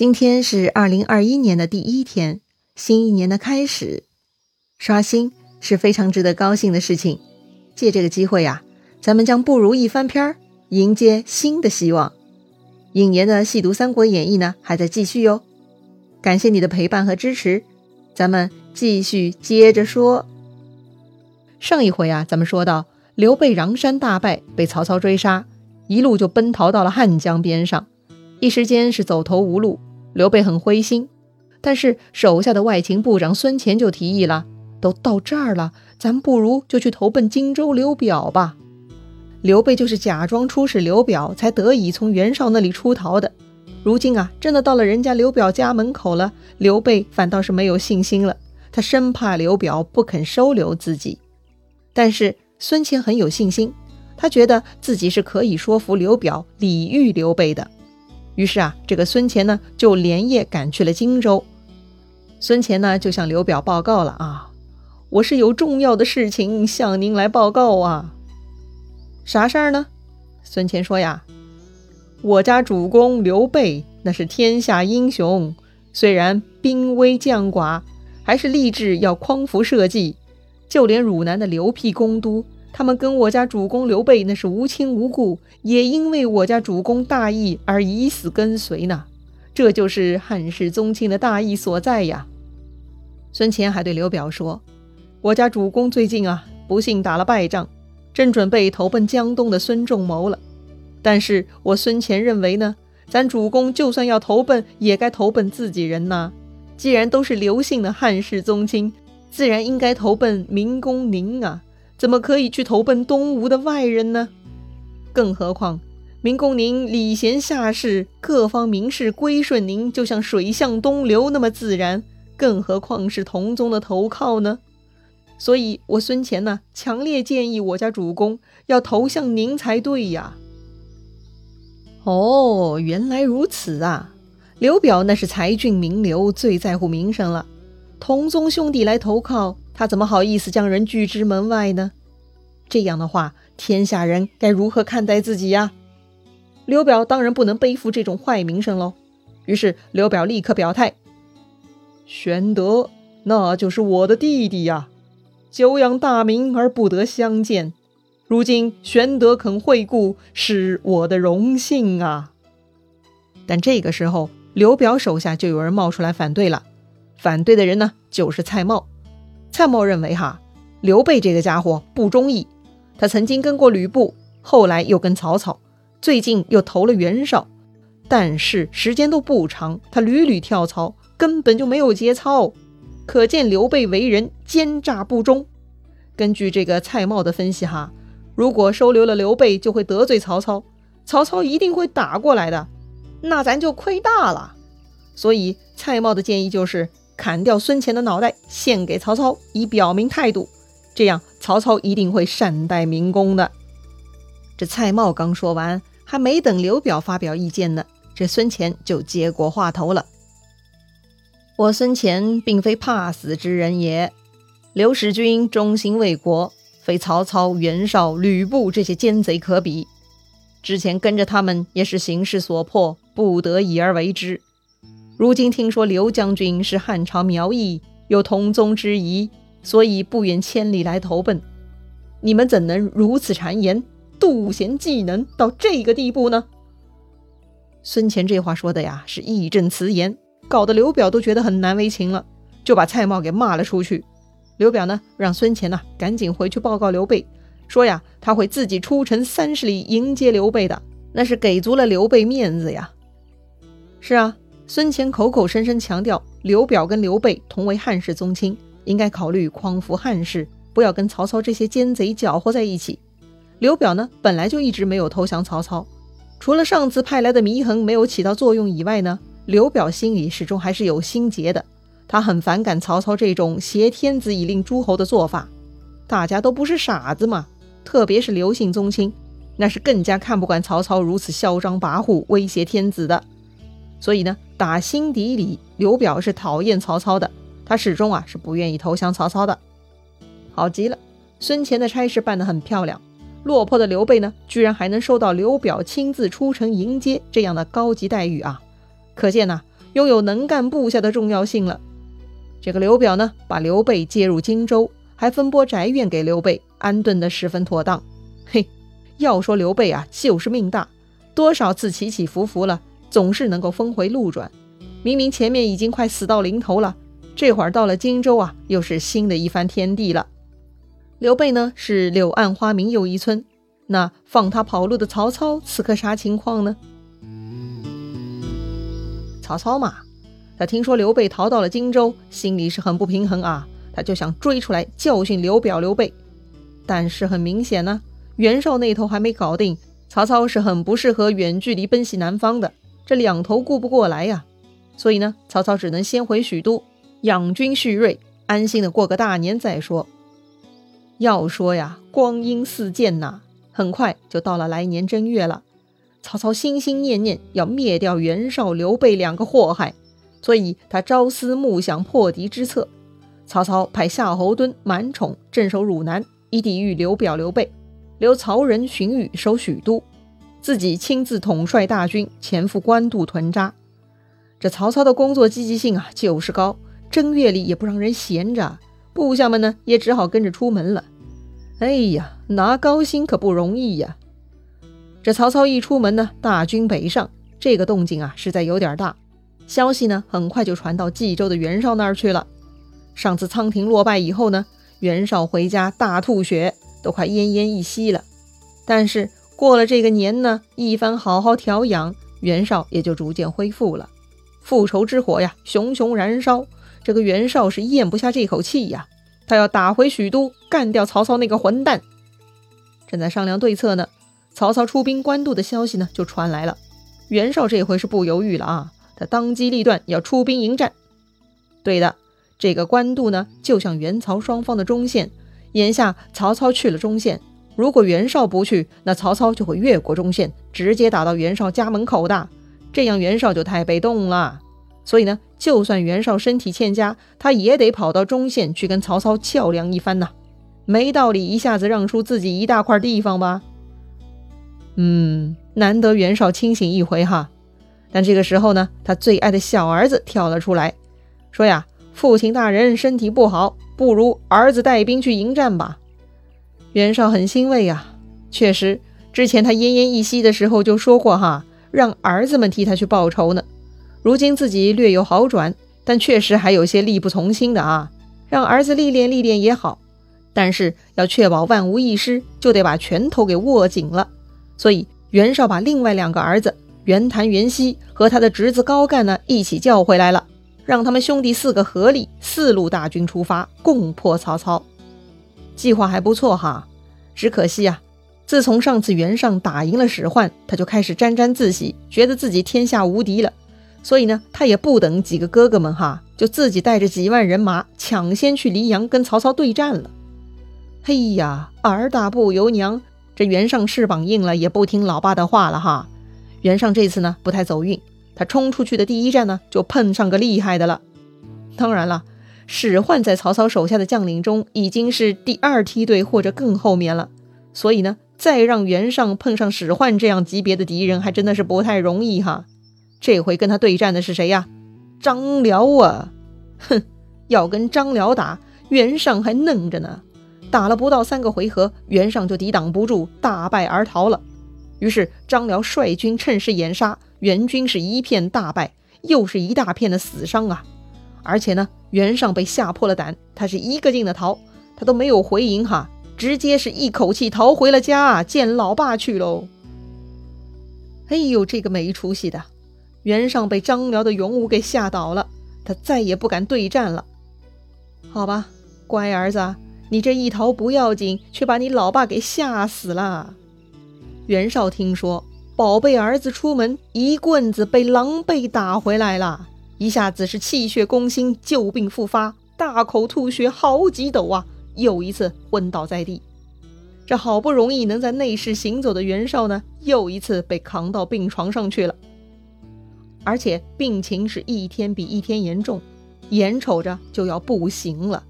今天是二零二一年的第一天，新一年的开始，刷新是非常值得高兴的事情。借这个机会呀，咱们将不如意翻篇，迎接新的希望。影言的细读《三国演义》呢，还在继续哟。感谢你的陪伴和支持，咱们继续接着说。上一回啊，咱们说到刘备禳山大败，被曹操追杀，一路就奔逃到了汉江边上，一时间是走投无路。刘备很灰心，但是手下的外勤部长孙乾就提议了：“都到这儿了，咱不如就去投奔荆州刘表吧。”刘备就是假装出使刘表，才得以从袁绍那里出逃的。如今啊，真的到了人家刘表家门口了，刘备反倒是没有信心了。他生怕刘表不肯收留自己，但是孙乾很有信心，他觉得自己是可以说服刘表礼遇刘备的。于是啊，这个孙乾呢就连夜赶去了荆州。孙乾呢就向刘表报告了啊，我是有重要的事情向您来报告啊。啥事儿呢？孙乾说呀，我家主公刘备那是天下英雄，虽然兵微将寡，还是立志要匡扶社稷。就连汝南的刘辟公都。他们跟我家主公刘备那是无亲无故，也因为我家主公大义而以死跟随呢。这就是汉室宗亲的大义所在呀。孙乾还对刘表说：“我家主公最近啊，不幸打了败仗，正准备投奔江东的孙仲谋了。但是我孙乾认为呢，咱主公就算要投奔，也该投奔自己人呐。既然都是刘姓的汉室宗亲，自然应该投奔明公您啊。”怎么可以去投奔东吴的外人呢？更何况明公您礼贤下士，各方名士归顺您，就像水向东流那么自然。更何况是同宗的投靠呢？所以，我孙乾呢，强烈建议我家主公要投向您才对呀。哦，原来如此啊！刘表那是才俊名流，最在乎名声了。同宗兄弟来投靠。他怎么好意思将人拒之门外呢？这样的话，天下人该如何看待自己呀？刘表当然不能背负这种坏名声喽。于是刘表立刻表态：“玄德那就是我的弟弟呀，久仰大名而不得相见，如今玄德肯惠顾，是我的荣幸啊。”但这个时候，刘表手下就有人冒出来反对了。反对的人呢，就是蔡瑁。蔡瑁认为，哈，刘备这个家伙不忠义。他曾经跟过吕布，后来又跟曹操，最近又投了袁绍，但是时间都不长，他屡屡跳槽，根本就没有节操。可见刘备为人奸诈不忠。根据这个蔡瑁的分析，哈，如果收留了刘备，就会得罪曹操，曹操一定会打过来的，那咱就亏大了。所以蔡瑁的建议就是。砍掉孙乾的脑袋，献给曹操，以表明态度。这样，曹操一定会善待民工的。这蔡瑁刚说完，还没等刘表发表意见呢，这孙乾就接过话头了：“我孙乾并非怕死之人也。刘使君忠心为国，非曹操、袁绍、吕布这些奸贼可比。之前跟着他们，也是形势所迫，不得已而为之。”如今听说刘将军是汉朝苗裔，有同宗之谊，所以不远千里来投奔。你们怎能如此谗言，妒贤嫉能到这个地步呢？孙乾这话说的呀，是义正辞严，搞得刘表都觉得很难为情了，就把蔡瑁给骂了出去。刘表呢，让孙乾呢赶紧回去报告刘备，说呀，他会自己出城三十里迎接刘备的，那是给足了刘备面子呀。是啊。孙乾口口声声强调刘表跟刘备同为汉室宗亲，应该考虑匡扶汉室，不要跟曹操这些奸贼搅和在一起。刘表呢，本来就一直没有投降曹操，除了上次派来的祢衡没有起到作用以外呢，刘表心里始终还是有心结的。他很反感曹操这种挟天子以令诸侯的做法。大家都不是傻子嘛，特别是刘姓宗亲，那是更加看不惯曹操如此嚣张跋扈、威胁天子的。所以呢。打心底里，刘表是讨厌曹操的，他始终啊是不愿意投降曹操的。好极了，孙乾的差事办得很漂亮，落魄的刘备呢，居然还能收到刘表亲自出城迎接这样的高级待遇啊！可见呢，拥有能干部下的重要性了。这个刘表呢，把刘备接入荆州，还分拨宅院给刘备，安顿的十分妥当。嘿，要说刘备啊，就是命大，多少次起起伏伏了，总是能够峰回路转。明明前面已经快死到临头了，这会儿到了荆州啊，又是新的一番天地了。刘备呢，是柳暗花明又一村，那放他跑路的曹操，此刻啥情况呢？曹操嘛。他听说刘备逃到了荆州，心里是很不平衡啊，他就想追出来教训刘表、刘备。但是很明显呢，袁绍那头还没搞定，曹操是很不适合远距离奔袭南方的，这两头顾不过来呀。所以呢，曹操只能先回许都养军蓄锐，安心的过个大年再说。要说呀，光阴似箭呐，很快就到了来年正月了。曹操心心念念要灭掉袁绍、刘备两个祸害。所以他朝思暮想破敌之策。曹操派夏侯惇、满宠镇守汝南，以抵御刘表、刘备；留曹仁、荀彧守许都，自己亲自统帅大军前赴官渡屯扎。这曹操的工作积极性啊，就是高。正月里也不让人闲着，部下们呢也只好跟着出门了。哎呀，拿高薪可不容易呀！这曹操一出门呢，大军北上，这个动静啊，实在有点大。消息呢，很快就传到冀州的袁绍那儿去了。上次仓亭落败以后呢，袁绍回家大吐血，都快奄奄一息了。但是过了这个年呢，一番好好调养，袁绍也就逐渐恢复了。复仇之火呀，熊熊燃烧。这个袁绍是咽不下这口气呀，他要打回许都，干掉曹操那个混蛋。正在商量对策呢，曹操出兵官渡的消息呢就传来了。袁绍这回是不犹豫了啊。他当机立断要出兵迎战。对的，这个官渡呢，就像袁曹双方的中线。眼下曹操去了中线，如果袁绍不去，那曹操就会越过中线，直接打到袁绍家门口的。这样袁绍就太被动了。所以呢，就算袁绍身体欠佳，他也得跑到中线去跟曹操较量一番呐。没道理一下子让出自己一大块地方吧？嗯，难得袁绍清醒一回哈。但这个时候呢，他最爱的小儿子跳了出来，说呀：“父亲大人身体不好，不如儿子带兵去迎战吧。”袁绍很欣慰呀，确实，之前他奄奄一息的时候就说过哈，让儿子们替他去报仇呢。如今自己略有好转，但确实还有些力不从心的啊，让儿子历练历练也好，但是要确保万无一失，就得把拳头给握紧了。所以袁绍把另外两个儿子。袁谭、袁熙和他的侄子高干呢，一起叫回来了，让他们兄弟四个合力，四路大军出发，共破曹操。计划还不错哈，只可惜啊，自从上次袁尚打赢了史涣，他就开始沾沾自喜，觉得自己天下无敌了。所以呢，他也不等几个哥哥们哈，就自己带着几万人马抢先去黎阳跟曹操对战了。嘿呀，儿大不由娘，这袁尚翅膀硬了，也不听老爸的话了哈。袁尚这次呢不太走运，他冲出去的第一战呢就碰上个厉害的了。当然了，史涣在曹操手下的将领中已经是第二梯队或者更后面了，所以呢，再让袁尚碰上史涣这样级别的敌人，还真的是不太容易哈。这回跟他对战的是谁呀？张辽啊！哼，要跟张辽打，袁尚还嫩着呢。打了不到三个回合，袁尚就抵挡不住，大败而逃了。于是张辽率军趁势掩杀，援军是一片大败，又是一大片的死伤啊！而且呢，袁尚被吓破了胆，他是一个劲的逃，他都没有回营哈，直接是一口气逃回了家，见老爸去喽。哎呦，这个没出息的，袁尚被张辽的勇武给吓倒了，他再也不敢对战了。好吧，乖儿子，你这一逃不要紧，却把你老爸给吓死了。袁绍听说宝贝儿子出门，一棍子被狼狈打回来了，一下子是气血攻心，旧病复发，大口吐血好几斗啊！又一次昏倒在地。这好不容易能在内室行走的袁绍呢，又一次被扛到病床上去了，而且病情是一天比一天严重，眼瞅着就要不行了。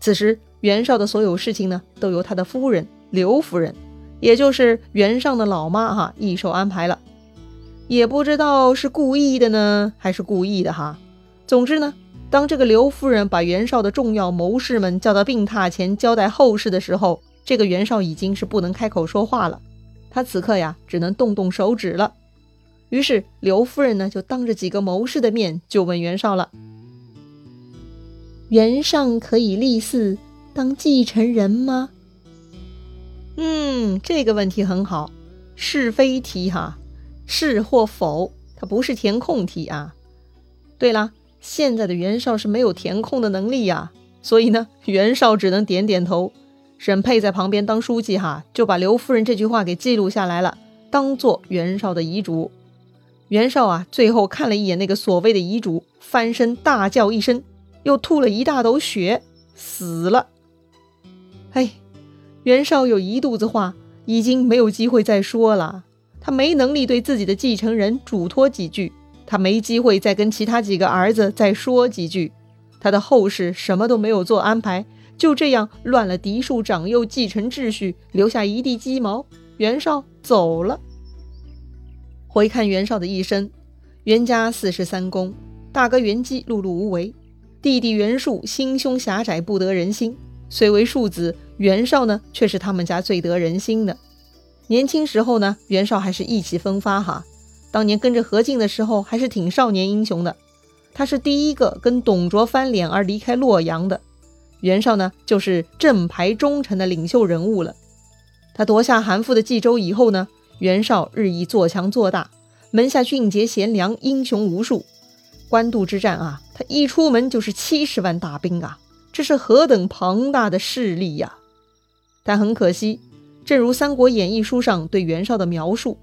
此时袁绍的所有事情呢，都由他的夫人刘夫人。也就是袁尚的老妈哈一手安排了，也不知道是故意的呢，还是故意的哈。总之呢，当这个刘夫人把袁绍的重要谋士们叫到病榻前交代后事的时候，这个袁绍已经是不能开口说话了。他此刻呀，只能动动手指了。于是刘夫人呢，就当着几个谋士的面，就问袁绍了：“袁尚可以立嗣当继承人吗？”嗯，这个问题很好，是非题哈，是或否，它不是填空题啊。对了，现在的袁绍是没有填空的能力呀，所以呢，袁绍只能点点头。沈佩在旁边当书记哈，就把刘夫人这句话给记录下来了，当做袁绍的遗嘱。袁绍啊，最后看了一眼那个所谓的遗嘱，翻身大叫一声，又吐了一大斗血，死了。哎。袁绍有一肚子话，已经没有机会再说了。他没能力对自己的继承人嘱托几句，他没机会再跟其他几个儿子再说几句。他的后事什么都没有做安排，就这样乱了嫡庶长幼继承秩序，留下一地鸡毛。袁绍走了。回看袁绍的一生，袁家四十三公，大哥袁基碌碌无为，弟弟袁术心胸狭窄，不得人心。虽为庶子，袁绍呢却是他们家最得人心的。年轻时候呢，袁绍还是意气风发哈。当年跟着何进的时候，还是挺少年英雄的。他是第一个跟董卓翻脸而离开洛阳的。袁绍呢，就是正牌忠臣的领袖人物了。他夺下韩馥的冀州以后呢，袁绍日益做强做大，门下俊杰贤良，英雄无数。官渡之战啊，他一出门就是七十万大兵啊。这是何等庞大的势力呀！但很可惜，正如《三国演义》书上对袁绍的描述：“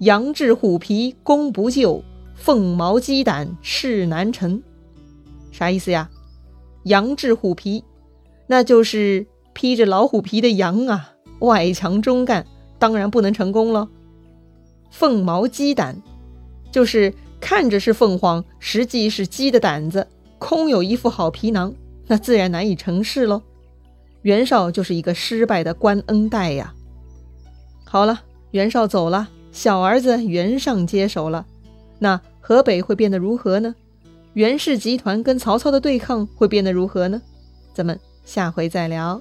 羊至虎皮攻不就，凤毛鸡胆事难成。”啥意思呀？羊至虎皮，那就是披着老虎皮的羊啊，外强中干，当然不能成功了。凤毛鸡胆，就是看着是凤凰，实际是鸡的胆子，空有一副好皮囊。那自然难以成事喽。袁绍就是一个失败的官恩代呀。好了，袁绍走了，小儿子袁尚接手了。那河北会变得如何呢？袁氏集团跟曹操的对抗会变得如何呢？咱们下回再聊。